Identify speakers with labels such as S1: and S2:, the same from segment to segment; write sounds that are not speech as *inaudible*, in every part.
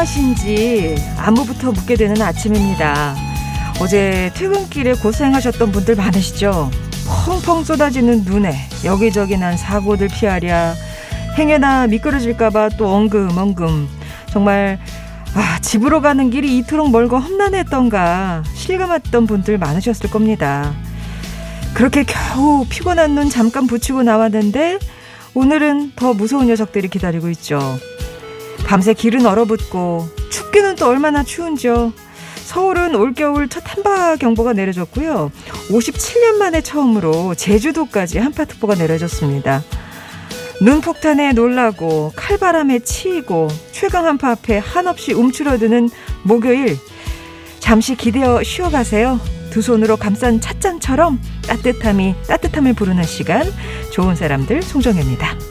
S1: 안녕하신지 안무부터 묻게 되는 아침입니다. 어제 퇴근길에 고생하셨던 분들 많으시죠? 펑펑 쏟아지는 눈에 여기저기 난 사고들 피하랴 행여나 미끄러질까봐 또 엉금엉금 정말 아 집으로 가는 길이 이토록 멀고 험난했던가 실감했던 분들 많으셨을 겁니다. 그렇게 겨우 피곤한 눈 잠깐 붙이고 나왔는데 오늘은 더 무서운 녀석들이 기다리고 있죠. 밤새 길은 얼어붙고 춥기는 또 얼마나 추운지요. 서울은 올겨울 첫 한파 경보가 내려졌고요. 57년 만에 처음으로 제주도까지 한파특보가 내려졌습니다. 눈폭탄에 놀라고 칼바람에 치이고 최강 한파 앞에 한없이 움츠러드는 목요일 잠시 기대어 쉬어가세요. 두 손으로 감싼 찻잔처럼 따뜻함이 따뜻함을 부르는 시간 좋은 사람들 송정혜입니다.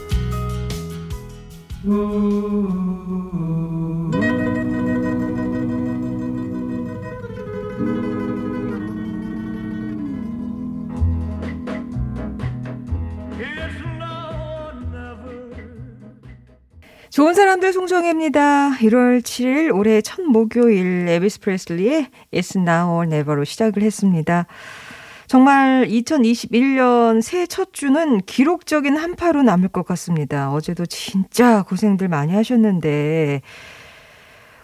S1: 좋은 사람들 송정혜입니다. 1월 7일 올해 첫 목요일 에비스 프레슬리의 It's Now or Never로 시작을 했습니다. 정말 2021년 새해 첫 주는 기록적인 한파로 남을 것 같습니다. 어제도 진짜 고생들 많이 하셨는데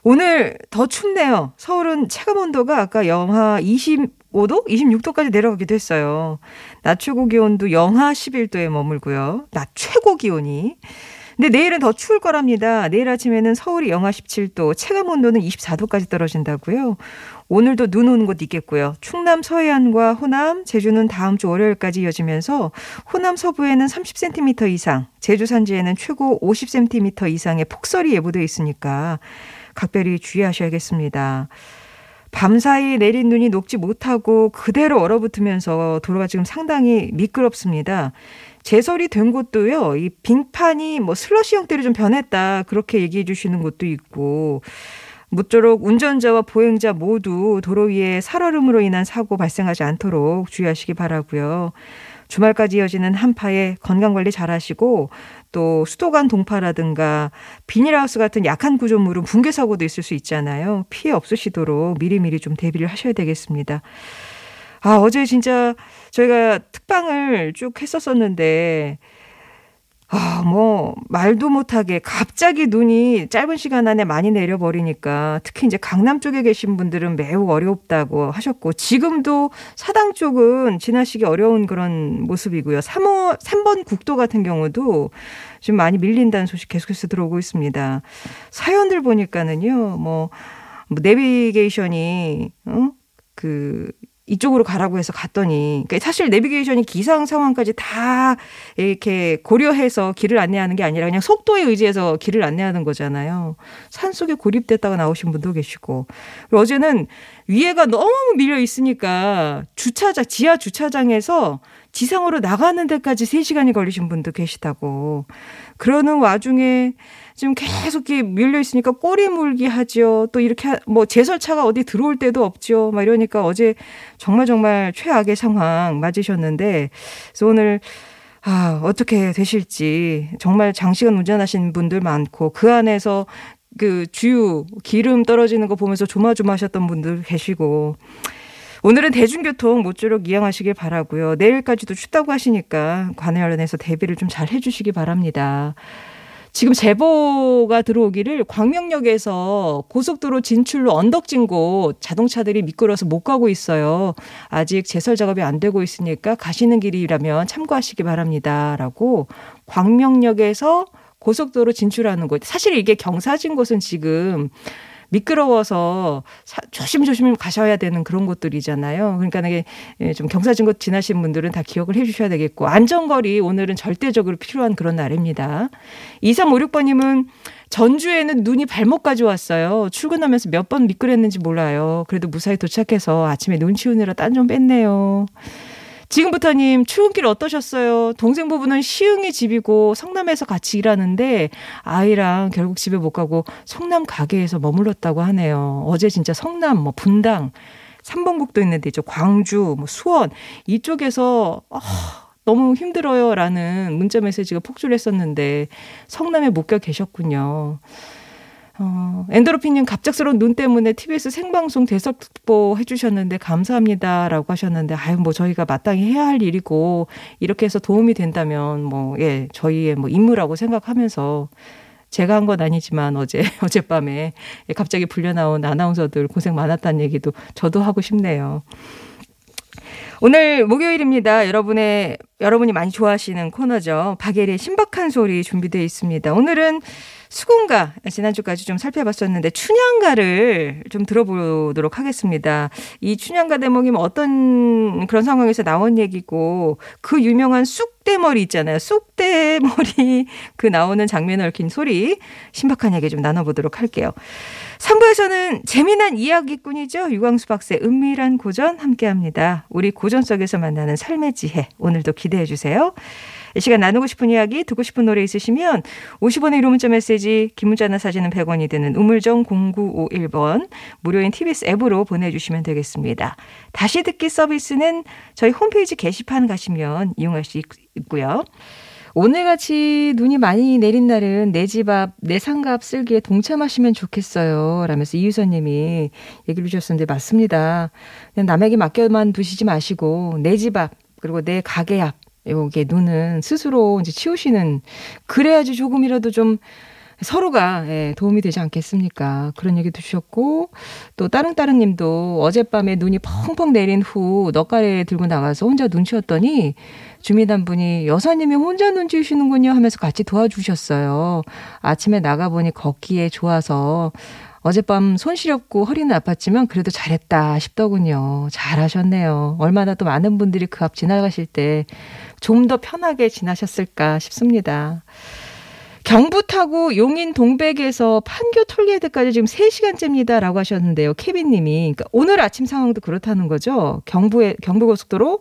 S1: 오늘 더 춥네요. 서울은 체감 온도가 아까 영하 25도, 26도까지 내려가기도 했어요. 낮 최고 기온도 영하 11도에 머물고요. 낮 최고 기온이 근데 내일은 더 추울 거랍니다. 내일 아침에는 서울이 영하 17도, 체감 온도는 24도까지 떨어진다고요. 오늘도 눈 오는 곳 있겠고요. 충남 서해안과 호남, 제주는 다음 주 월요일까지 이어지면서 호남 서부에는 30cm 이상, 제주 산지에는 최고 50cm 이상의 폭설이 예보돼 있으니까 각별히 주의하셔야겠습니다. 밤사이 내린 눈이 녹지 못하고 그대로 얼어붙으면서 도로가 지금 상당히 미끄럽습니다. 제설이 된 곳도요, 이 빙판이 뭐 슬러시 형태로 좀 변했다. 그렇게 얘기해 주시는 곳도 있고, 모쪼록 운전자와 보행자 모두 도로 위에 살얼음으로 인한 사고 발생하지 않도록 주의하시기 바라고요. 주말까지 이어지는 한파에 건강 관리 잘 하시고 또 수도관 동파라든가 비닐하우스 같은 약한 구조물은 붕괴 사고도 있을 수 있잖아요. 피해 없으시도록 미리미리 좀 대비를 하셔야 되겠습니다. 아, 어제 진짜 저희가 특방을 쭉 했었었는데, 아, 뭐, 말도 못하게 갑자기 눈이 짧은 시간 안에 많이 내려버리니까 특히 이제 강남 쪽에 계신 분들은 매우 어렵다고 하셨고, 지금도 사당 쪽은 지나시기 어려운 그런 모습이고요. 3호, 3번 국도 같은 경우도 지금 많이 밀린다는 소식 계속해서 들어오고 있습니다. 사연들 보니까는요, 뭐, 뭐 내비게이션이, 어? 그 이쪽으로 가라고 해서 갔더니 그러니까 사실 내비게이션이 기상 상황까지 다 이렇게 고려해서 길을 안내하는 게 아니라 그냥 속도에 의지해서 길을 안내하는 거잖아요. 산속에 고립됐다가 나오신 분도 계시고 어제는 위에가 너무 밀려 있으니까 주차장 지하 주차장에서 지상으로 나가는 데까지 3시간이 걸리신 분도 계시다고. 그러는 와중에 지금 계속 이렇게 밀려 있으니까 꼬리 물기 하죠. 또 이렇게 뭐 제설차가 어디 들어올 때도 없죠. 막 이러니까 어제 정말 정말 최악의 상황 맞으셨는데 그래서 오늘 아, 어떻게 되실지 정말 장시간 운전하신 분들 많고 그 안에서 그 주유 기름 떨어지는 거 보면서 조마조마하셨던 분들 계시고 오늘은 대중교통 모쪼록 이용하시길 바라고요. 내일까지도 춥다고 하시니까 관련해서 대비를 좀 잘 해주시기 바랍니다. 지금 제보가 들어오기를 광명역에서 고속도로 진출로 언덕진 곳 자동차들이 미끄러서 못 가고 있어요. 아직 제설 작업이 안 되고 있으니까 가시는 길이라면 참고하시기 바랍니다. 라고 광명역에서 고속도로 진출하는 곳. 사실 이게 경사진 곳은 지금 미끄러워서 사, 조심조심 가셔야 되는 그런 곳들이잖아요. 그러니까 이게 예, 좀 경사진 곳 지나신 분들은 다 기억을 해 주셔야 되겠고 안전거리 오늘은 절대적으로 필요한 그런 날입니다. 2356번님은 전주에는 눈이 발목까지 왔어요. 출근하면서 몇 번 미끄랬는지 몰라요. 그래도 무사히 도착해서 아침에 눈 치우느라 딴 좀 뺐네요. 지금부터님 출근길 어떠셨어요? 동생 부부는 시흥이 집이고 성남에서 같이 일하는데 아이랑 결국 집에 못 가고 성남 가게에서 머물렀다고 하네요. 어제 진짜 성남 뭐 분당 3번국도 있는데 이제 광주 뭐 수원 이쪽에서 어, 너무 힘들어요라는 문자 메시지가 폭주를 했었는데 성남에 못 가 계셨군요. 어, 엔도로핀님 갑작스러운 눈 때문에 TBS 생방송 대석보 해주셨는데 감사합니다라고 하셨는데 아유 뭐 저희가 마땅히 해야 할 일이고 이렇게 해서 도움이 된다면 뭐 예 저희의 뭐 임무라고 생각하면서 제가 한 건 아니지만 어제 *laughs* 어젯밤에 갑자기 불려 나온 아나운서들 고생 많았다는 얘기도 저도 하고 싶네요. 오늘 목요일입니다. 여러분의 여러분이 많이 좋아하시는 코너죠. 박예리의 신박한 소리 준비되어 있습니다. 오늘은 수군가 지난주까지 좀 살펴봤었는데 춘향가를 좀 들어보도록 하겠습니다. 이 춘향가 대목이 뭐 어떤 그런 상황에서 나온 얘기고 그 유명한 쑥대머리 있잖아요. 쑥대머리 *laughs* 그 나오는 장면을 얽힌 소리 신박한 얘기 좀 나눠보도록 할게요. 3부에서는 재미난 이야기꾼이죠. 유광수 박사의 은밀한 고전 함께합니다. 우리 고전 속에서 만나는 삶의 지혜 오늘도 기대해 주세요. 이 시간 나누고 싶은 이야기, 듣고 싶은 노래 있으시면 50원의 1호 문자 메시지, 긴 문자나 사진은 100원이 되는 우물정 0951번 무료인 TBS 앱으로 보내주시면 되겠습니다. 다시 듣기 서비스는 저희 홈페이지 게시판 가시면 이용할 수 있, 있고요. 오늘같이 눈이 많이 내린 날은 내 집 앞, 내 상가 앞 쓸기에 동참하시면 좋겠어요. 라면서 이유선 님이 얘기를 주셨는데 맞습니다. 그냥 남에게 맡겨만 두시지 마시고 내 집 앞, 그리고 내 가게 앞, 요게 눈은 스스로 이제 치우시는 그래야지 조금이라도 좀 서로가 예, 도움이 되지 않겠습니까? 그런 얘기도 주셨고 또 따릉따릉님도 어젯밤에 눈이 펑펑 내린 후 넉가래 들고 나가서 혼자 눈 치웠더니 주민 한 분이 여사님이 혼자 눈 치우시는군요 하면서 같이 도와주셨어요. 아침에 나가 보니 걷기에 좋아서 어젯밤 손 시렵고 허리는 아팠지만 그래도 잘했다 싶더군요. 잘하셨네요. 얼마나 또 많은 분들이 그 앞 지나가실 때 좀 더 편하게 지나셨을까 싶습니다. 경부 타고 용인 동백에서 판교 톨게이트까지 지금 3시간째입니다라고 하셨는데요. 케빈 님이. 그러니까 오늘 아침 상황도 그렇다는 거죠. 경부에 경부고속도로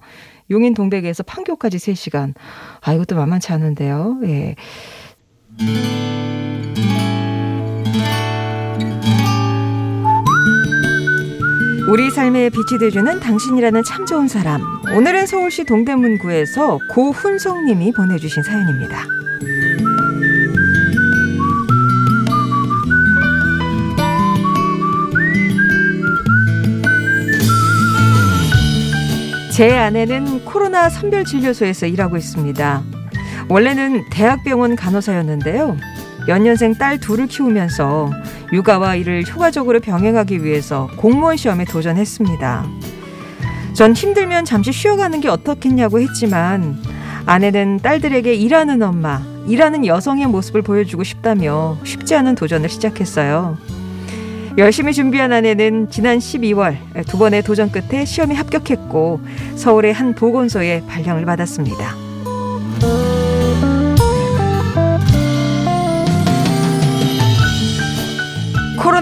S1: 용인 동백에서 판교까지 3시간. 아, 이것도 만만치 않은데요. 예. 우리 삶에 빛이 되주는 당신이라는 참 좋은 사람. 오늘은 서울시 동대문구에서 고훈성님이 보내주신 사연입니다. 제 아내는 코로나 선별진료소에서 일하고 있습니다. 원래는 대학병원 간호사였는데요. 연년생 딸 둘을 키우면서 육아와 일을 효과적으로 병행하기 위해서 공무원 시험에 도전했습니다. 전 힘들면 잠시 쉬어가는 게 어떻겠냐고 했지만 아내는 딸들에게 일하는 엄마, 일하는 여성의 모습을 보여주고 싶다며 쉽지 않은 도전을 시작했어요. 열심히 준비한 아내는 지난 12월 두 번의 도전 끝에 시험에 합격했고 서울의 한 보건소에 발령을 받았습니다.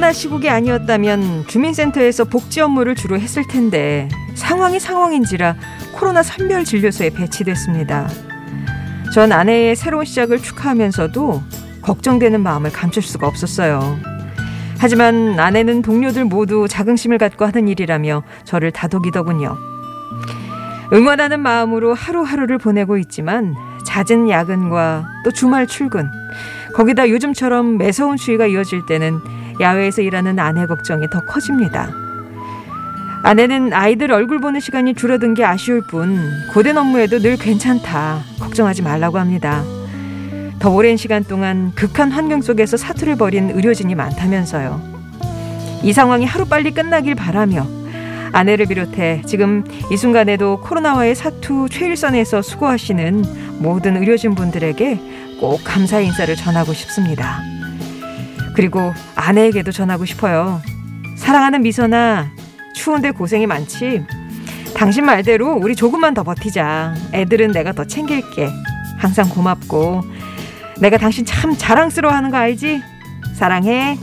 S1: 코로나 시국이 아니었다면 주민센터에서 복지 업무를 주로 했을 텐데 상황이 상황인지라 코로나 선별 진료소에 배치됐습니다. 전 아내의 새로운 시작을 축하하면서도 걱정되는 마음을 감출 수가 없었어요. 하지만 아내는 동료들 모두 자긍심을 갖고 하는 일이라며 저를 다독이더군요. 응원하는 마음으로 하루하루를 보내고 있지만 잦은 야근과 또 주말 출근, 거기다 요즘처럼 매서운 추위가 이어질 때는 야외에서 일하는 아내 걱정이 더 커집니다. 아내는 아이들 얼굴 보는 시간이 줄어든 게 아쉬울 뿐 고된 업무에도 늘 괜찮다. 걱정하지 말라고 합니다. 더 오랜 시간 동안 극한 환경 속에서 사투를 벌인 의료진이 많다면서요. 이 상황이 하루빨리 끝나길 바라며 아내를 비롯해 지금 이 순간에도 코로나와의 사투 최일선에서 수고하시는 모든 의료진 분들에게 꼭 감사 인사를 전하고 싶습니다. 그리고 아내에게도 전하고 싶어요. 사랑하는 미선아, 추운데 고생이 많지? 당신 말대로 우리 조금만 더 버티자. 애들은 내가 더 챙길게. 항상 고맙고. 내가 당신 참 자랑스러워 하는 거 알지? 사랑해.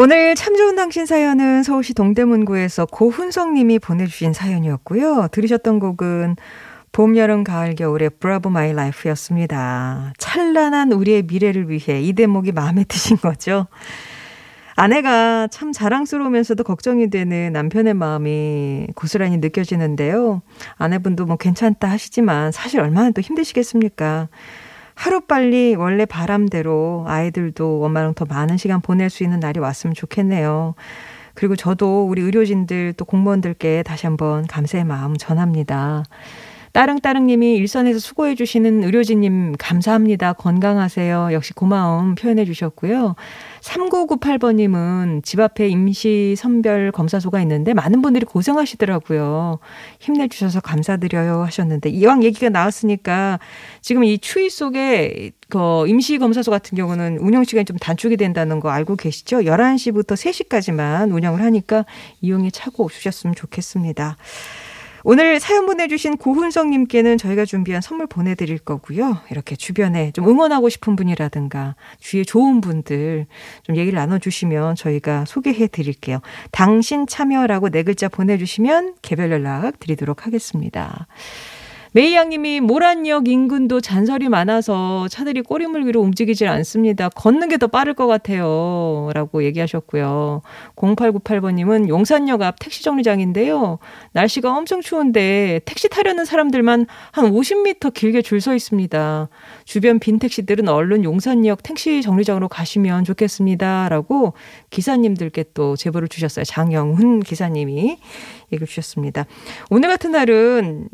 S1: 오늘 참 좋은 당신 사연은 서울시 동대문구에서 고훈성 님이 보내주신 사연이었고요. 들으셨던 곡은 봄, 여름, 가을, 겨울의 Bravo My Life였습니다. 찬란한 우리의 미래를 위해 이 대목이 마음에 드신 거죠. 아내가 참 자랑스러우면서도 걱정이 되는 남편의 마음이 고스란히 느껴지는데요. 아내분도 뭐 괜찮다 하시지만 사실 얼마나 또 힘드시겠습니까? 하루빨리 원래 바람대로 아이들도 엄마랑 더 많은 시간 보낼 수 있는 날이 왔으면 좋겠네요. 그리고 저도 우리 의료진들 또 공무원들께 다시 한번 감사의 마음 전합니다. 따릉따릉님이 일선에서 수고해 주시는 의료진님 감사합니다. 건강하세요. 역시 고마움 표현해 주셨고요. 3998번님은 집 앞에 임시 선별 검사소가 있는데 많은 분들이 고생하시더라고요. 힘내주셔서 감사드려요 하셨는데 이왕 얘기가 나왔으니까 지금 이 추위 속에 그 임시 검사소 같은 경우는 운영 시간이 좀 단축이 된다는 거 알고 계시죠? 11시부터 3시까지만 운영을 하니까 이용에 차고 주셨으면 좋겠습니다. 오늘 사연 보내주신 고훈성님께는 저희가 준비한 선물 보내드릴 거고요. 이렇게 주변에 좀 응원하고 싶은 분이라든가 주위에 좋은 분들 좀 얘기를 나눠주시면 저희가 소개해 드릴게요. 당신 참여라고 네 글자 보내주시면 개별 연락 드리도록 하겠습니다. 메이양님이 모란역 인근도 잔설이 많아서 차들이 꼬리물 위로 움직이질 않습니다. 걷는 게 더 빠를 것 같아요. 라고 얘기하셨고요. 0898번님은 용산역 앞 택시 정류장인데요. 날씨가 엄청 추운데 택시 타려는 사람들만 한 50m 길게 줄 서 있습니다. 주변 빈 택시들은 얼른 용산역 택시 정류장으로 가시면 좋겠습니다. 라고 기사님들께 또 제보를 주셨어요. 장영훈 기사님이 얘기를 주셨습니다. 오늘 같은 날은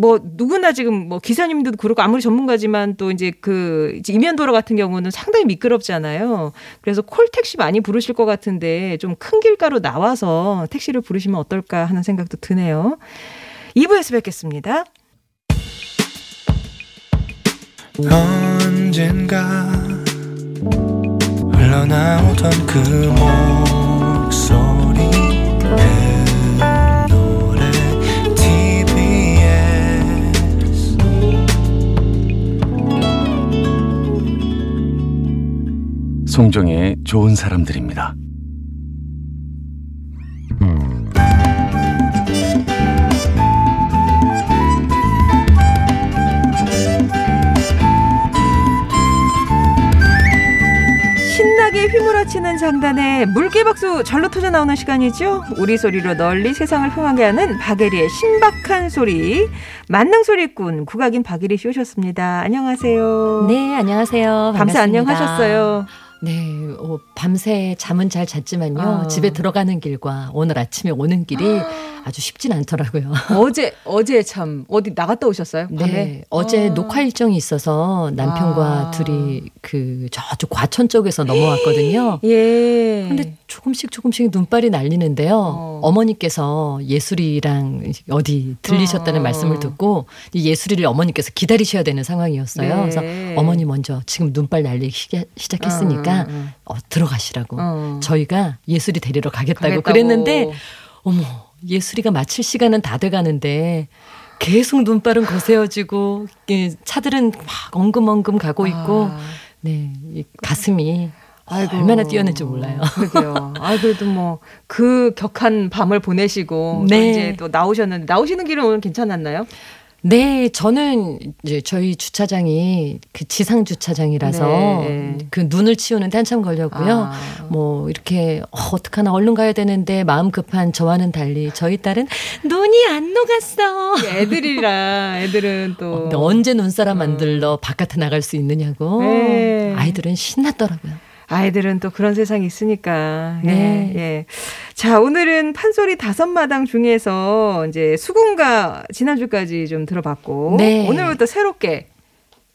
S1: 뭐 누구나 지금 뭐 기사님도 그렇고 아무리 전문가지만 또 이제 그 이제 이면도로 같은 경우는 상당히 미끄럽잖아요. 그래서 콜 택시 많이 부르실 것 같은데 좀 큰 길가로 나와서 택시를 부르시면 어떨까 하는 생각도 드네요. 2부에서 뵙겠습니다.
S2: 언젠가 흘러나오던 그목
S3: 송정의 좋은 사람들입니다.
S1: 신나게 휘몰아치는 장단에 물개박수 절로 터져 나오는 시간이죠. 우리 소리로 널리 세상을 흥하게 하는 박예리의 신박한 소리. 만능 소리꾼 국악인 박예리 씨 오셨습니다. 안녕하세요.
S4: 네, 안녕하세요. 반갑습니다.
S1: 안녕하셨어요.
S4: 네, 어, 밤새 잠은 잘 잤지만요.
S1: 어.
S4: 집에 들어가는 길과 오늘 아침에 오는 길이 아주 쉽진 않더라고요. *laughs*
S1: 어제 어제 참 어디 나갔다 오셨어요? 밤에?
S4: 네, 어제
S1: 아.
S4: 녹화 일정이 있어서 남편과
S1: 아.
S4: 둘이 그 저쪽 과천 쪽에서 넘어왔거든요.
S1: 예.
S4: 근데 조금씩 조금씩 눈발이 날리는데요.
S1: 어.
S4: 어. 머니께서 예술이랑 어디 들리셨다는
S1: 어.
S4: 말씀을 듣고 이 예술이를 어머니께서 기다리셔야 되는 상황이었어요.
S1: 네.
S4: 그래서 어머니 먼저 지금 눈발 날리기 시작- 시작했으니까
S1: 음, 음,
S4: 어, 들어가시라고
S1: 어.
S4: 저희가 예술이 데리러 가겠다고,
S1: 가겠다고.
S4: 그랬는데 어머 예술이가 마칠 시간은 다 돼가는데 계속 눈발은 거세어지고 예, 차들은 막 엉금엉금 가고 있고
S1: 아.
S4: 네이 가슴이
S1: 아이고.
S4: 얼마나 뛰었는지 몰라요.
S1: 그러게요. 아, 그래도 뭐, 그 격한 밤을 보내시고, 또
S4: 네.
S1: 이제 또 나오셨는데, 나오시는 길은 오늘 괜찮았나요?
S4: 네, 저는 이제 저희 주차장이 그 지상 주차장이라서
S1: 네.
S4: 그 눈을 치우는데 한참 걸렸고요.
S1: 아.
S4: 뭐 이렇게 어, 어떡하나 얼른 가야 되는데 마음 급한 저와는 달리 저희 딸은 눈이 안 녹았어.
S1: 애들이라, 애들은 또.
S4: 근데 언제 눈사람 만들러 바깥에 나갈 수 있느냐고.
S1: 네.
S4: 아이들은 신났더라고요.
S1: 아이들은 또 그런 세상이 있으니까. 예,
S4: 네.
S1: 예. 자, 오늘은 판소리 다섯 마당 중에서 이제 수군가 지난주까지 좀 들어봤고.
S4: 네.
S1: 오늘부터 새롭게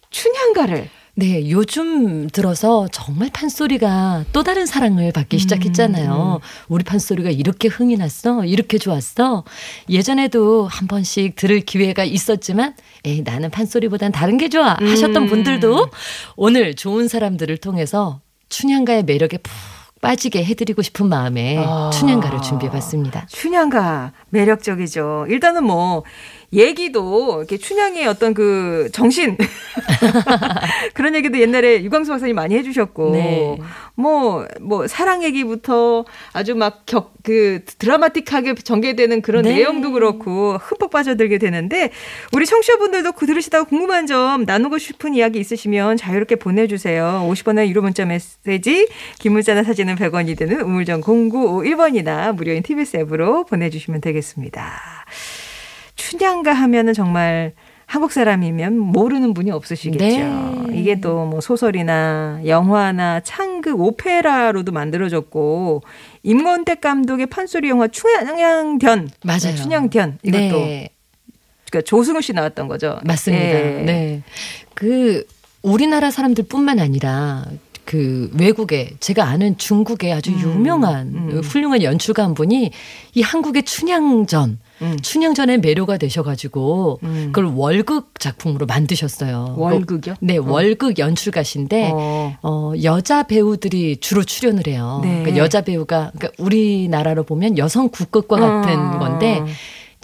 S1: 춘향가를.
S4: 네, 요즘 들어서 정말 판소리가 또 다른 사랑을 받기 시작했잖아요. 우리 판소리가 이렇게 흥이 났어? 이렇게 좋았어? 예전에도 한 번씩 들을 기회가 있었지만, 에이, 나는 판소리보단 다른 게 좋아. 하셨던
S1: 음.
S4: 분들도 오늘 좋은 사람들을 통해서 춘향가의 매력에 푹 빠지게 해드리고 싶은 마음에
S1: 아.
S4: 춘향가를 준비해 봤습니다.
S1: 춘향가 매력적이죠. 일단은 뭐 얘기도 이렇게 춘향의 어떤 그 정신 *laughs* *laughs* 그런 얘기도 옛날에 유광수 박사님 많이 해주셨고
S4: 네.
S1: 뭐뭐 사랑 얘기부터 아주 막 격 그 드라마틱하게 전개되는 그런
S4: 네.
S1: 내용도 그렇고 흠뻑 빠져들게 되는데 우리 청취자분들도 그 들으시다가 궁금한 점 나누고 싶은 이야기 있으시면 자유롭게 보내주세요. 50원의 유료 문자 메시지 긴 문자나 사진은 100원이 되는 우물정 0951번이나 무료인 TBS 앱으로 보내주시면 되겠습니다. 춘향가 하면은 정말 한국 사람이면 모르는 분이 없으시겠죠.
S4: 네.
S1: 이게 또 뭐 소설이나 영화나 창극, 오페라로도 만들어졌고 임권택 감독의 판소리 영화 춘향견,
S4: 맞아요.
S1: 네, 춘향견 이것도
S4: 네.
S1: 그러니까 조승우 씨 나왔던 거죠.
S4: 맞습니다.
S1: 예.
S4: 네. 그 우리나라 사람들뿐만 아니라 그 외국에 제가 아는 중국의 아주
S1: 음,
S4: 유명한
S1: 음.
S4: 훌륭한 연출가 한 분이 이 한국의 춘향전
S1: 음.
S4: 춘향 전에 매료가 되셔가지고
S1: 음.
S4: 그걸 월극 작품으로 만드셨어요.
S1: 월극이요?
S4: 네, 월극 연출가신데
S1: 어.
S4: 어, 여자 배우들이 주로 출연을 해요.
S1: 네.
S4: 그러니까 여자 배우가 그러니까 우리나라로 보면 여성 국극과 같은
S1: 어.
S4: 건데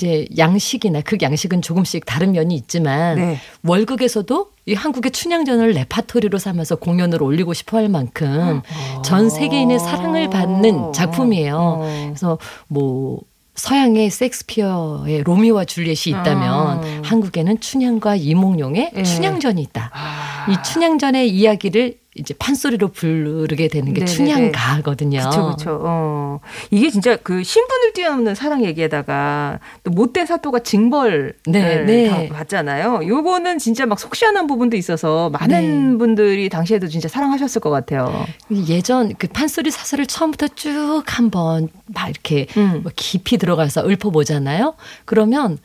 S4: 이제 양식이나 극 양식은 조금씩 다른 면이 있지만
S1: 네.
S4: 월극에서도 이 한국의 춘향전을 레파토리로 삼아서 공연을 올리고 싶어 할 만큼 전 세계인의 사랑을 받는 작품이에요.
S1: 어.
S4: 그래서 뭐 서양의 섹스피어의 로미오와 줄리엣이 있다면
S1: 아.
S4: 한국에는 춘향과 이몽룡의
S1: 예.
S4: 춘향전이 있다.
S1: 아.
S4: 이 춘향전의 이야기를 이제 판소리로 부르게 되는 게
S1: 네네네.
S4: 춘향가거든요.
S1: 그렇죠, 그렇죠. 어. 이게 진짜 그 신분을 뛰어넘는 사랑 얘기에다가 또 못된 사또가 징벌을
S4: 네, 네.
S1: 다 받잖아요. 요거는 진짜 막 속시원한 부분도 있어서 많은
S4: 네.
S1: 분들이 당시에도 진짜 사랑하셨을 것 같아요.
S4: 예전 그 판소리 사설을 처음부터 쭉 한번 막 이렇게
S1: 음.
S4: 뭐 깊이 들어가서 읊어보잖아요. 그러면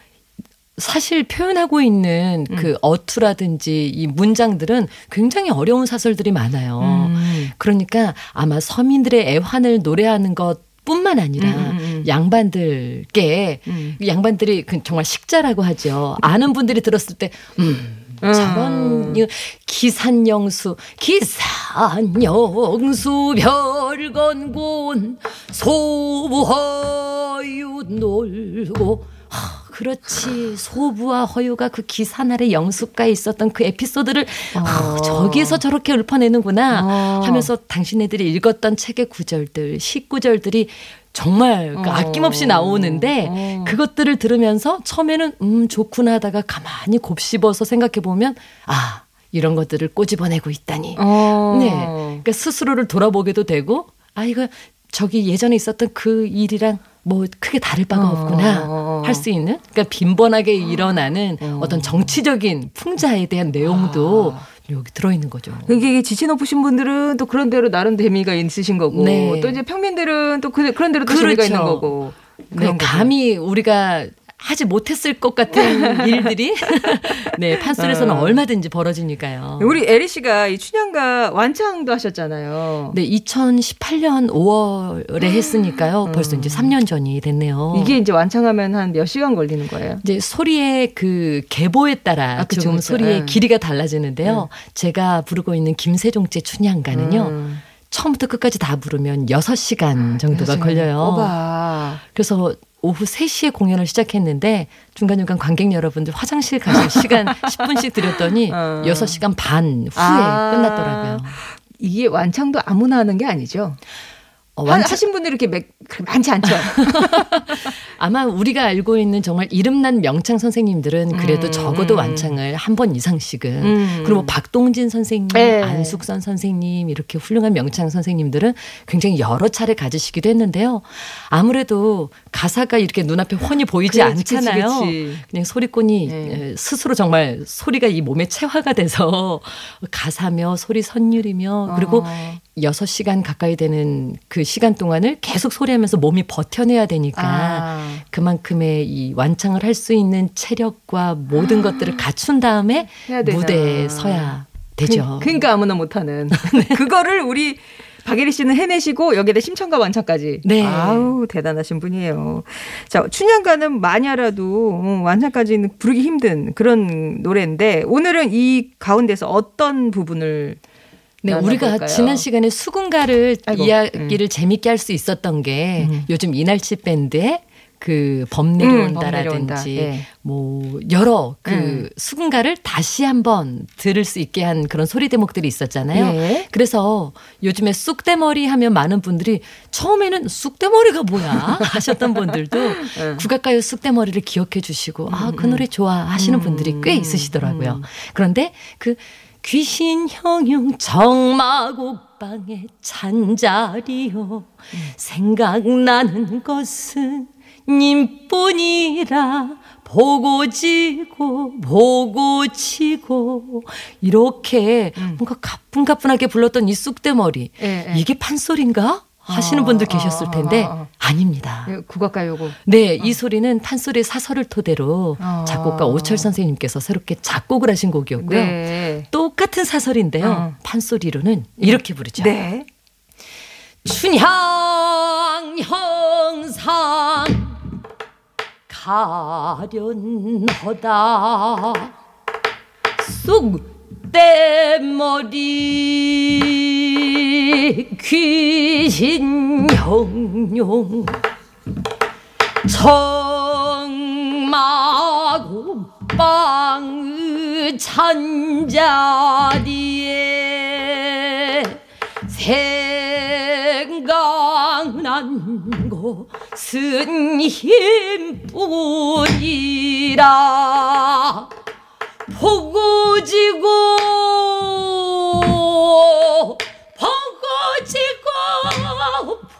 S4: 사실 표현하고 있는
S1: 음.
S4: 그 어투라든지 이 문장들은 굉장히 어려운 사설들이 많아요.
S1: 음.
S4: 그러니까 아마 서민들의 애환을 노래하는 것 뿐만 아니라
S1: 음, 음, 음.
S4: 양반들께
S1: 음.
S4: 양반들이 그 정말 식자라고 하죠. 아는 분들이 들었을 때, 음, 저런 이 기산영수, 기산영수 별건곤 소부허유 놀고 하, 그렇지 소부와 허유가 그 기산 아래 영수가에 있었던 그 에피소드를 아, 저기에서 저렇게 읊어내는구나
S1: 어.
S4: 하면서 당신네들이 읽었던 책의 구절들 시구절들이 정말 그
S1: 어.
S4: 아낌없이 나오는데
S1: 어.
S4: 그것들을 들으면서 처음에는 음 좋구나 하다가 가만히 곱씹어서 생각해 보면 아 이런 것들을 꼬집어내고 있다니.
S1: 어.
S4: 네. 그러니까 스스로를 돌아보게도 되고 아 이거 저기 예전에 있었던 그 일이랑 뭐 크게 다를 바가
S1: 어.
S4: 없구나 할수 있는 그러니까 빈번하게 일어나는 어 떤 정치적인 풍자에 대한 내용도 여기 들어 있는 거죠.
S1: 이게 지치 높으신 분들은 또 그런 대로 나름 재미가 있으신 거고
S4: 네.
S1: 또 이제 평민들은 또 그, 그런 대로 또
S4: 그렇죠.
S1: 재미가 있는 거고
S4: 네. 감히 우리가 하지 못했을 것 같은 *laughs* 일들이 *laughs* 네 판소리에서는
S1: 어.
S4: 얼마든지 벌어지니까요.
S1: 우리 에리 씨가 이 춘향가 완창도 하셨잖아요.
S4: 네, 2018년 5월에 했으니까요. 벌써 이제 3년 전이 됐네요.
S1: 음. 이게 이제 완창하면 한 몇 시간 걸리는 거예요?
S4: 이제 소리의 그 계보에 따라
S1: 아, 그쵸,
S4: 조금
S1: 그쵸.
S4: 소리의
S1: 예.
S4: 길이가 달라지는데요. 제가 부르고 있는 김세종제 춘향가는요.
S1: 음.
S4: 처음부터 끝까지 다 부르면 6시간 정도가
S1: 여섯 시간
S4: 걸려요.
S1: 꼽아.
S4: 그래서 오후 3시에 공연을 시작했는데 중간중간 관객 여러분들 화장실 가실 *laughs* 시간 10분씩 드렸더니
S1: 어.
S4: 6시간 반 후에
S1: 아.
S4: 끝났더라고요.
S1: 이게 완창도 아무나 하는 게 아니죠.
S4: 어,
S1: 하신 분들이 이렇게 맥- 많지 않죠. *laughs*
S4: 아마 우리가 알고 있는 정말 이름난 명창 선생님들은 그래도
S1: 음,
S4: 적어도
S1: 음.
S4: 완창을 한 번 이상씩은
S1: 음.
S4: 그리고 뭐 박동진 선생님,
S1: 네.
S4: 안숙선 선생님 이렇게 훌륭한 명창 선생님들은 굉장히 여러 차례 가지시기도 했는데요. 아무래도 가사가 이렇게 눈앞에 훤히 보이지
S1: 그렇지,
S4: 않잖아요.
S1: 그치.
S4: 그냥 소리꾼이
S1: 네.
S4: 에, 스스로 정말 소리가 이 몸에 체화가 돼서 *laughs* 가사며 소리 선율이며 그리고
S1: 어.
S4: 여섯 시간 가까이 되는 그 시간 동안을 계속 소리하면서 몸이 버텨내야 되니까
S1: 아.
S4: 그만큼의 이 완창을 할 수 있는 체력과 모든 것들을 갖춘 다음에. 무대에 서야 되죠.
S1: 그, 러니까 아무나 못하는 *laughs* 그거를 우리 박예리 씨는 해내시고 여기에다 심청과 완창까지.
S4: 네.
S1: 아우 대단하신 분이에요. 자 춘향가는 알아도 음, 완창까지는 부르기 힘든 그런 노래인데 오늘은 이 가운데서 어떤 부분을
S4: 네? 우리가 지난 시간에 수군가를
S1: 아이고,
S4: 이야기를 재밌게 할 수 있었던 게
S1: 음.
S4: 요즘 이날치 밴드의 그범
S1: 음,
S4: 내려온다라든지.
S1: 예.
S4: 뭐 여러 그
S1: 음.
S4: 수군가를 다시 한번 들을 수 있게 한 그런 소리 대목들이 있었잖아요.
S1: 예.
S4: 그래서 요즘에 쑥대머리 하면 많은 분들이 처음에는 쑥대머리가 뭐야 *laughs* 하셨던 분들도
S1: 음.
S4: 국악가요 쑥대머리를 기억해 주시고 아 그 노래 좋아 하시는 분들이 꽤
S1: 음.
S4: 있으시더라고요. 그런데 그 귀신 형용 정마곡방에 잔자리요 생각나는 것은 님뿐이라 보고 지고 보고 치고 이렇게 뭔가 가뿐가뿐하게 불렀던 이 쑥대머리
S1: 예, 예.
S4: 이게 판소리인가 하시는
S1: 아,
S4: 분들 계셨을
S1: 아,
S4: 텐데
S1: 아, 아.
S4: 아 닙니다.
S1: 예, 국악가요고.
S4: 네, 이 소리는 판소리 사설을 토대로
S1: 어.
S4: 작곡가 오철 선생님께서 새롭게 작곡을 하신 곡이었고요.
S1: 네.
S4: 똑같은 사설인데요.
S1: 어.
S4: 판소리로는 이렇게 부르죠.
S1: 네.
S4: 춘향 형상 가련하다 쑥대머리 귀신 형용 정마구 빵의 잔자리에 생각난 것은 힘뿐이라. 보고 지고 보고 지고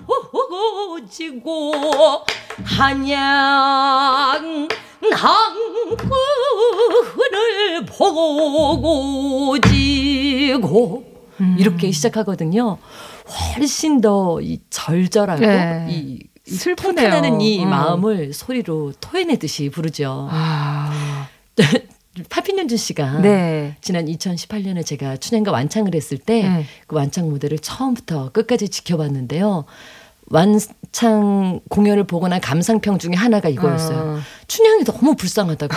S4: 보고 지고 한양 항구를 보고 지고 이렇게 시작하거든요. 훨씬 더 이 절절하고
S1: 네.
S4: 이, 이
S1: 슬프네요.
S4: 통탄하는 이
S1: 음.
S4: 마음을 소리로 토해내듯이 부르죠.
S1: 아. *laughs*
S4: 파핀연준 씨가
S1: 네.
S4: 지난 2018년에 제가 춘향과 완창을 했을 때그
S1: 네.
S4: 완창 무대를 처음부터 끝까지 지켜봤는데요. 완창 공연을 난 감상평 중에 하나가 이거였어요.
S1: 어.
S4: 춘향이 너무 불쌍하다고.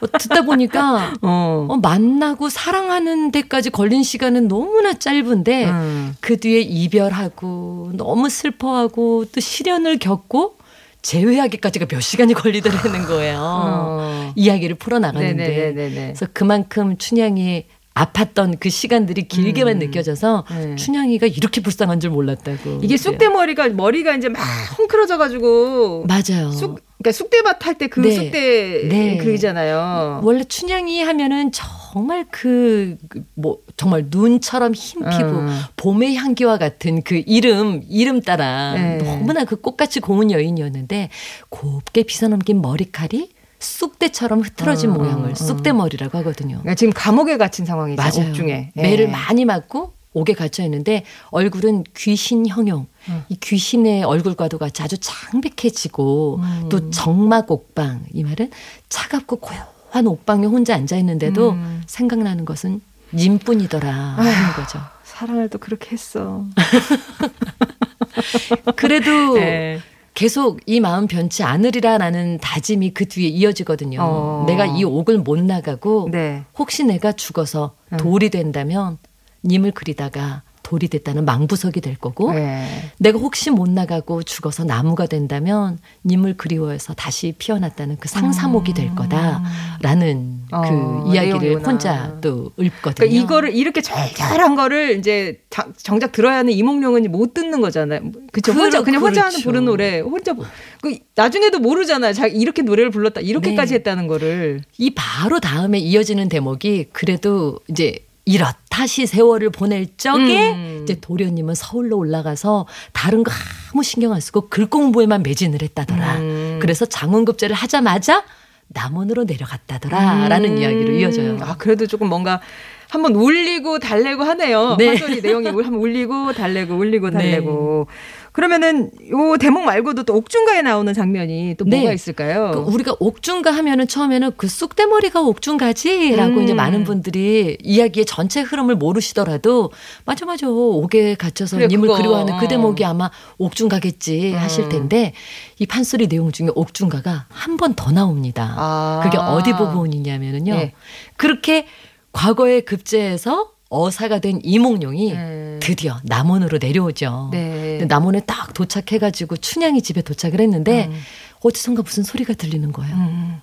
S4: 어, 듣다 보니까
S1: 어.
S4: 어, 만나고 사랑하는 데까지 걸린 시간은 너무나 짧은데
S1: 음.
S4: 그 뒤에 이별하고 너무 슬퍼하고 또 시련을 겪고 재회하기까지가 몇 시간이 걸리더라는 거예요.
S1: 어.
S4: 이야기를 풀어나가는데.
S1: 네네네네.
S4: 그래서 그만큼 춘향이 아팠던 그 시간들이 길게만 느껴져서
S1: 네.
S4: 춘향이가 이렇게 불쌍한 줄 몰랐다고.
S1: 이게 쑥대머리가 머리가 이제 막 헝클어져 가지고
S4: 맞아요.
S1: 쑥 그러니까 쑥대밭 할 때그
S4: 네.
S1: 쑥대
S4: 네.
S1: 그이잖아요.
S4: 원래 춘향이 하면은 정말 그 뭐 정말 눈처럼 흰 피부,
S1: 음.
S4: 봄의 향기와 같은 그 이름 이름 따라
S1: 네.
S4: 너무나 그 꽃같이 고운 여인이었는데 곱게 빗어넘긴 머리칼이 쑥대처럼 흐트러진
S1: 음,
S4: 모양을
S1: 음,
S4: 쑥대머리라고 하거든요.
S1: 그러니까 지금 감옥에 갇힌 상황이죠.
S4: 맞아요.
S1: 옥중에.
S4: 매를
S1: 예.
S4: 많이 맞고 옥에 갇혀 있는데 얼굴은 귀신 형용. 이 귀신의 얼굴과도 같이 아주 창백해지고
S1: 음.
S4: 또 정막 옥방 이 말은 차갑고 고요한 옥방에 혼자 앉아 있는데도
S1: 음.
S4: 생각나는 것은 님뿐이더라 하는 거죠.
S1: 사랑을 또 그렇게 했어. *laughs*
S4: 그래도
S1: 예.
S4: 계속 이 마음 변치 않으리라라는 다짐이 그 뒤에 이어지거든요.
S1: 어.
S4: 내가 이 옥을 못 나가고
S1: 네.
S4: 혹시 내가 죽어서
S1: 음.
S4: 돌이 된다면 님을 그리다가 돌이 됐다는 망부석이 될 거고
S1: 네.
S4: 내가 혹시 못 나가고 죽어서 나무가 된다면 님을 그리워해서 다시 피어났다는 그 상사목이 될 거다라는
S1: 어,
S4: 그 이야기를
S1: 내용이구나.
S4: 혼자 또 읊거든요.
S1: 그러니까 이거를 이렇게 절절한 거를 이제 자- 정작 들어야 하는 이몽룡은 못 듣는 거잖아요. 그쵸? 혼자
S4: 그렇-
S1: 그냥 혼자 하는
S4: 그렇죠.
S1: 부른 노래 혼자 부- 그 나중에도 모르잖아요. 자 이렇게 노래를 불렀다 이렇게까지
S4: 네.
S1: 했다는 거를.
S4: 이 바로 다음에 이어지는 대목이 그래도 이제 이렇다시 세월을 보낼 적에
S1: 음.
S4: 이제 도련님은 서울로 올라가서 다른 거 아무 신경 안 쓰고 글 공부에만 매진을 했다더라.
S1: 음.
S4: 그래서 장원급제를 하자마자 남원으로 내려갔다더라라는
S1: 음.
S4: 이야기로 이어져요.
S1: 아 그래도 조금 뭔가 한번 울리고 달래고 하네요.
S4: 네.
S1: 판소리 내용이 울- 한번 울리고 달래고 울리고
S4: 네.
S1: 달래고. 그러면은 요 대목 말고도 또 옥중가에 나오는 장면이 또
S4: 네.
S1: 뭐가 있을까요?
S4: 그 우리가 옥중가 하면은 처음에는 그 쑥대머리가 옥중가지라고
S1: 음.
S4: 이제 많은 분들이 이야기의 전체 흐름을 모르시더라도 맞아 맞아 옥에 갇혀서
S1: 그래,
S4: 님을
S1: 그거.
S4: 그리워하는 그
S1: 어.
S4: 대목이 아마 옥중가겠지
S1: 음.
S4: 하실 텐데 이 판소리 내용 중에 옥중가가 한 번 더 나옵니다.
S1: 아.
S4: 그게 어디 부분이냐면은요.
S1: 네.
S4: 그렇게 과거에 급제해서 어사가 된 이몽룡이
S1: 네.
S4: 드디어 남원으로 내려오죠.
S1: 네.
S4: 남원에 딱 도착해가지고 춘향이 집에 도착을 했는데
S1: 음.
S4: 어디선가 무슨 소리가 들리는 거예요.
S1: 음.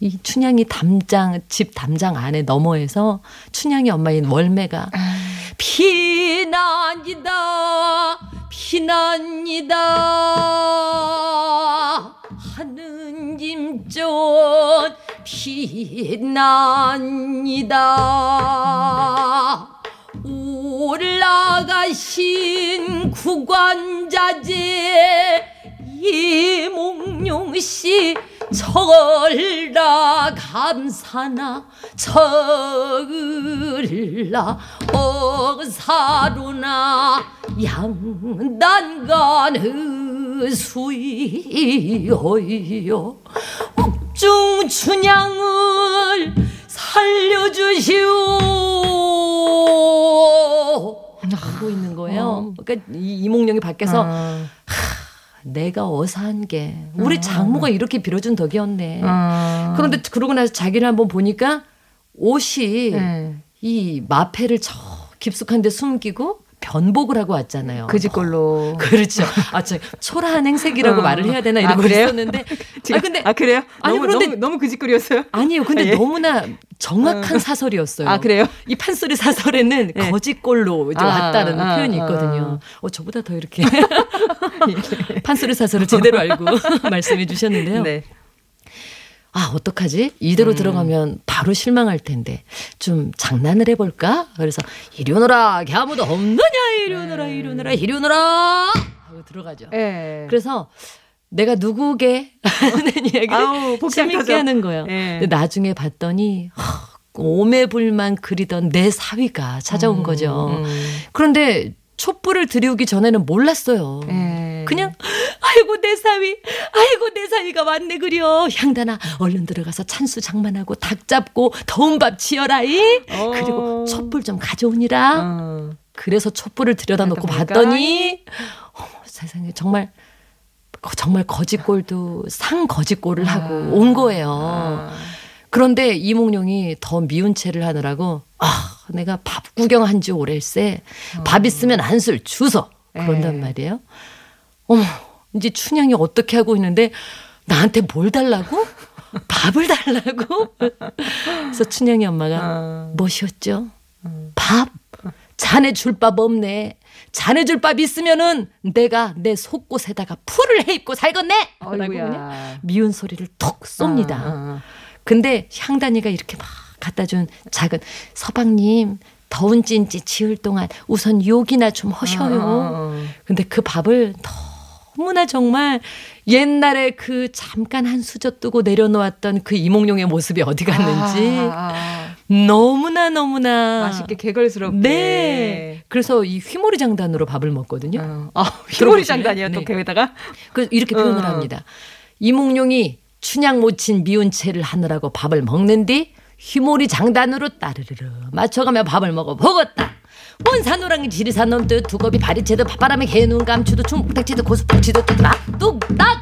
S4: 이 춘향이 담장 집 담장 안에 너머에서 춘향이 엄마인 월매가
S1: 아.
S4: 피난이다 피난이다 하는 김전 피난이다 올라가신 구관자재 이몽룡 씨 철라 감사나 철라 억사로나 양단간 옥 중 춘향을 살려주시오 하고 있는 거예요. 그러니까 이 이몽룡이 밖에서
S1: 아.
S4: 내가 어사한 게 우리 장모가 이렇게 빌어준 덕이었네.
S1: 아.
S4: 그런데 그러고 나서 자기를 한번 보니까 옷이
S1: 네.
S4: 이 마패를 저 깊숙한 데 숨기고 변복을 하고 왔잖아요.
S1: 그지 걸로. *laughs*
S4: 그렇죠. 아, 저 초라한 행색이라고
S1: 어.
S4: 말을 해야 되나
S1: 아,
S4: 이러고
S1: 그래요?
S4: 있었는데 *laughs*
S1: 지금-
S4: 아 근데
S1: 아 그래요?
S4: 아니,
S1: 너무,
S4: 그런데-
S1: 너무, 너무 그 짓거리였어요.
S4: 아니요. 근데
S1: 예.
S4: 너무나 정확한 사설이었어요.
S1: 아 그래요?
S4: 이 판소리 사설에는
S1: 네.
S4: 거짓골로 이제
S1: 아,
S4: 왔다는
S1: 아,
S4: 표현이
S1: 아.
S4: 있거든요. 어, 저보다 더 이렇게 *laughs* 판소리 사설을 제대로 알고 말씀해 주셨는데요.
S1: 네.
S4: 아, 어떡하지? 이대로
S1: 음.
S4: 들어가면 바로 실망할 텐데. 좀 장난을 해볼까? 그래서, 이리 오너라! 걔 아무도 없느냐! 이리 오너라! 이리 오너라! 이리 오너라! 하고 들어가죠.
S1: 예.
S4: 그래서 내가 누구게? 하는 얘기를. 재밌게 하는 거예요.
S1: 예.
S4: 근데 나중에 봤더니, 하, 오매불만 그리던 내 사위가 찾아온 거죠.
S1: 음.
S4: 그런데 촛불을 들이우기 전에는 몰랐어요.
S1: 예.
S4: 그냥 아이고 내 사위 아이고 내 사위가 왔네 그려 향단아 얼른 들어가서 찬수 장만하고 닭 잡고 더운 밥 지어라이
S1: 어.
S4: 그리고 촛불 좀 가져오니라
S1: 어.
S4: 그래서 촛불을 들여다 놓고
S1: 그러다
S4: 봤더니 어머 세상에 정말 정말 거짓골도 상 거짓골을 하고 온 거예요.
S1: 아.
S4: 그런데 이몽룡이 더 미운 채를 하느라고 아 내가 밥 구경한 지 오래일세 밥 있으면 한술 주소 그런단
S1: 예.
S4: 말이에요. 어머 이제 춘향이 어떻게 하고 있는데 나한테 뭘 달라고? *laughs* 밥을 달라고? 그래서 춘향이 엄마가
S1: 아.
S4: 뭐시었죠? 밥? 자네 줄 밥 없네. 자네 줄 밥 있으면은 내가 내 속옷에다가 풀을 해 입고 살겠네. 라고 그냥. 미운 소리를 톡 쏩니다.
S1: 아, 아,
S4: 근데 향단이가 이렇게 막 갖다 준 작은 서방님 더운 찐찌 지을 동안 우선 욕이나 좀
S1: 아.
S4: 하셔요.
S1: 어,
S4: 근데 그 밥을 너무나 정말 옛날에 그 잠깐 한 수저 뜨고 내려놓았던 그 이몽룡의 모습이 어디 갔는지
S1: 아, 아,
S4: 너무나
S1: 아.
S4: 너무나
S1: 맛있게 개걸스럽게.
S4: 네. 그래서 이 휘모리 장단으로 밥을 먹거든요.
S1: 어. 아, 휘모리? 장단이요 또
S4: 네.
S1: 거기다가.
S4: 그 이렇게 표현을
S1: 어.
S4: 합니다. 이몽룡이 춘향 모친 미운 채를 하느라고 밥을 먹는 뒤 휘모리 장단으로 따르르르 맞춰가며 밥을 먹어 보겠다. 원산호랑이 지리산 놈듯 두꺼비 바리채도 밥바람에 개눈 감추도 충북탁치도 고수풍치도 뚝딱 뚝딱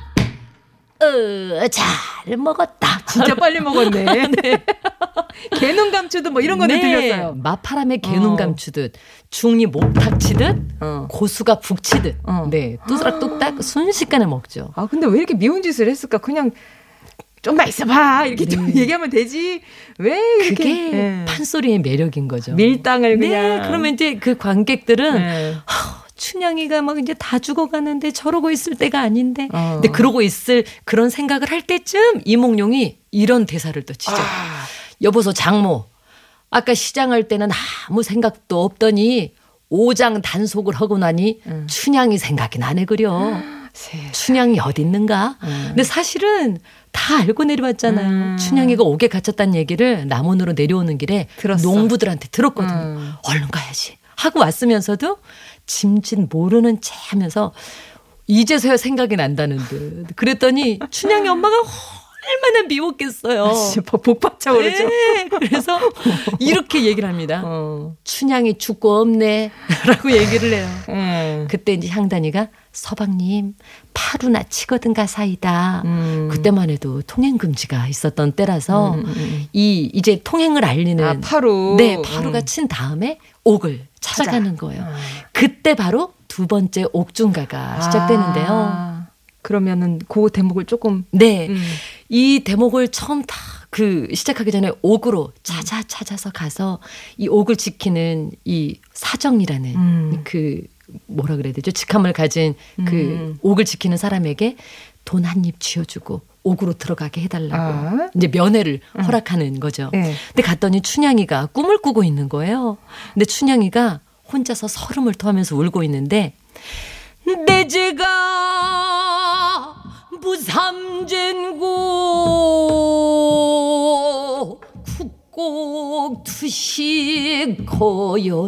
S4: 어 잘 먹었다.
S1: 진짜 빨리 먹었네. *laughs* 개눈 감추도 뭐 이런 거는 들렸어요.
S4: 마파람에 개눈
S1: 어.
S4: 감추듯 중이 목탁 치듯
S1: 어.
S4: 고수가 북 치듯
S1: 어.
S4: 네 뚜스락 뚝딱 순식간에 먹죠.
S1: 아 근데 왜 이렇게 미운 짓을 했을까? 그냥 좀만 있어봐 이렇게 좀 얘기하면 되지. 왜 이렇게
S4: 그게
S1: 예.
S4: 판소리의 매력인 거죠.
S1: 밀당을
S4: 네,
S1: 그냥.
S4: 그러면 이제 그 관객들은
S1: 네.
S4: 하, 춘향이가 막 이제 다 죽어가는데 저러고 있을 때가 아닌데.
S1: 어.
S4: 근데 그러고 있을 그런 생각을 할 때쯤 이몽룡이 이런 대사를 또 치죠.
S1: 아.
S4: 여보소 장모. 아까 시장할 때는 아무 생각도 없더니 오장 단속을 하고 나니
S1: 음.
S4: 춘향이 생각이 나네 그려.
S1: 세.
S4: 춘향이 어디 있는가?
S1: 음.
S4: 근데 사실은 다 알고 내려왔잖아요.
S1: 음.
S4: 춘향이가 옥에 갇혔다는 얘기를 남원으로 내려오는 길에
S1: 들었어.
S4: 농부들한테 들었거든요.
S1: 음.
S4: 얼른 가야지 하고 왔으면서도 짐짓 모르는 채 하면서 이제서야 생각이 난다는 듯. 그랬더니 춘향이 엄마가 얼마나 미웠겠어요.
S1: 진짜 복- 복받쳐 오르죠.
S4: 네, 그래서 *laughs* 이렇게 얘기를 합니다.
S1: 어.
S4: 춘향이 죽고 없네. *laughs* 라고 얘기를 해요.
S1: 음.
S4: 그때 이제 향단이가 서방님, 파루나 치거든 가 사이다.
S1: 음.
S4: 그때만 해도 통행 금지가 있었던 때라서
S1: 음, 음, 음.
S4: 이 이제 통행을 알리는
S1: 아, 파루.
S4: 네, 파루가
S1: 음.
S4: 친 다음에 옥을 찾아가는 거예요. 그때 바로 두 번째 옥중가가 시작되는데요.
S1: 아, 그러면은 그 대목을 조금
S4: 네.
S1: 음.
S4: 이 대목을 처음 다 그 시작하기 전에 옥으로 찾아 찾아서 가서 이 옥을 지키는 이 사정이라는
S1: 음.
S4: 그 뭐라 그래야 되죠? 직함을 가진 그
S1: 음.
S4: 옥을 지키는 사람에게 돈 한 입 쥐어주고 옥으로 들어가게 해달라고
S1: 아.
S4: 이제 면회를 허락하는 거죠.
S1: 네.
S4: 근데 갔더니 춘향이가 꿈을 꾸고 있는 거예요. 근데 춘향이가 혼자서 설움을 토하면서 울고 있는데 내 제가 무삼젠고 국곡 투식 거였는가?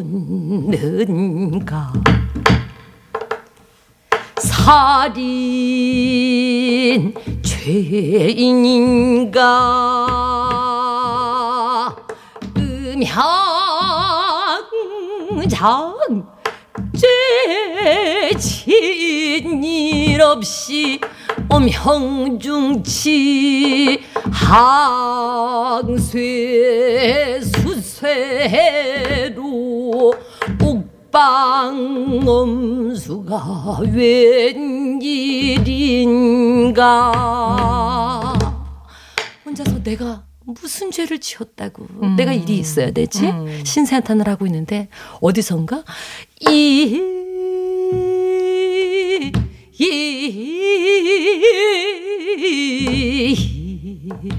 S4: 살인 죄인인가? 음향장 죄진 일 없이 엄형중치 항쇠 수쇠로 옥방 엄수가 웬일인가? 혼자서 내가 무슨 죄를 지었다고
S1: 음.
S4: 내가 일이 있어야 되지
S1: 음.
S4: 신세한탄을 하고 있는데 어디선가 이, 이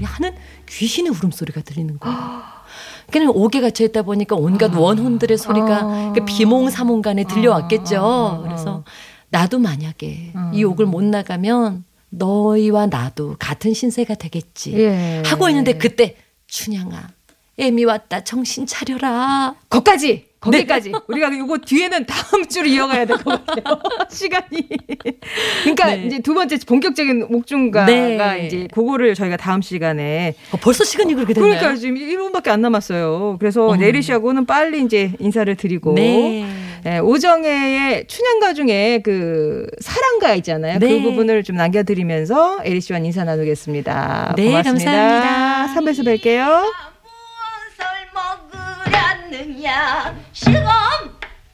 S4: 하는 귀신의 울음소리가 들리는 거예요. *gasps* 그냥 옥에 갇혀 있다 보니까 온갖 원혼들의 소리가
S1: 아.
S4: 그 비몽사몽간에 들려왔겠죠.
S1: 아.
S4: 그래서 나도 만약에
S1: 음.
S4: 이 옥을 못 나가면 너희와 나도 같은 신세가 되겠지.
S1: 예.
S4: 하고 있는데 그때 춘향아 애미 왔다 정신 차려라.
S1: 거기까지
S4: 네.
S1: 거기까지 우리가 이거 뒤에는 다음 주로 이어가야 될 것 같아요 *laughs* 시간이 그러니까
S4: 네.
S1: 이제 두 번째 본격적인 옥중가가
S4: 네.
S1: 이제 그거를 저희가 다음 시간에
S4: 어, 벌써 시간이 그렇게 됐나요?
S1: 그러니까 지금 1분밖에 안 남았어요 그래서
S4: 어머.
S1: 내리 씨하고는 빨리 이제 인사를 드리고
S4: 네.
S1: 네, 오정혜의 춘향가 중에 그 사랑가 있잖아요.
S4: 네.
S1: 그 부분을 좀 남겨드리면서 에리 씨와 인사 나누겠습니다.
S4: 네,
S1: 고맙습니다.
S4: 감사합니다.
S1: 3부에서 뵐게요.
S5: 먹으려느냐 시금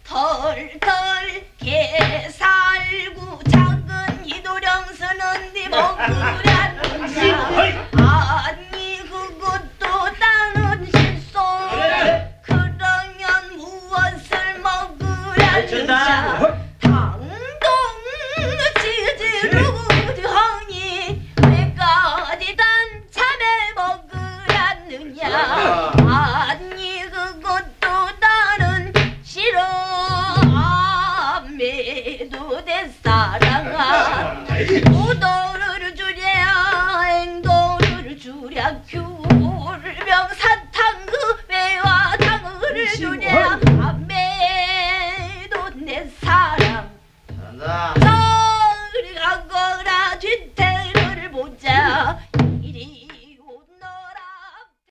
S5: 털털 개 살구 작은 이도령 서는 네 먹으려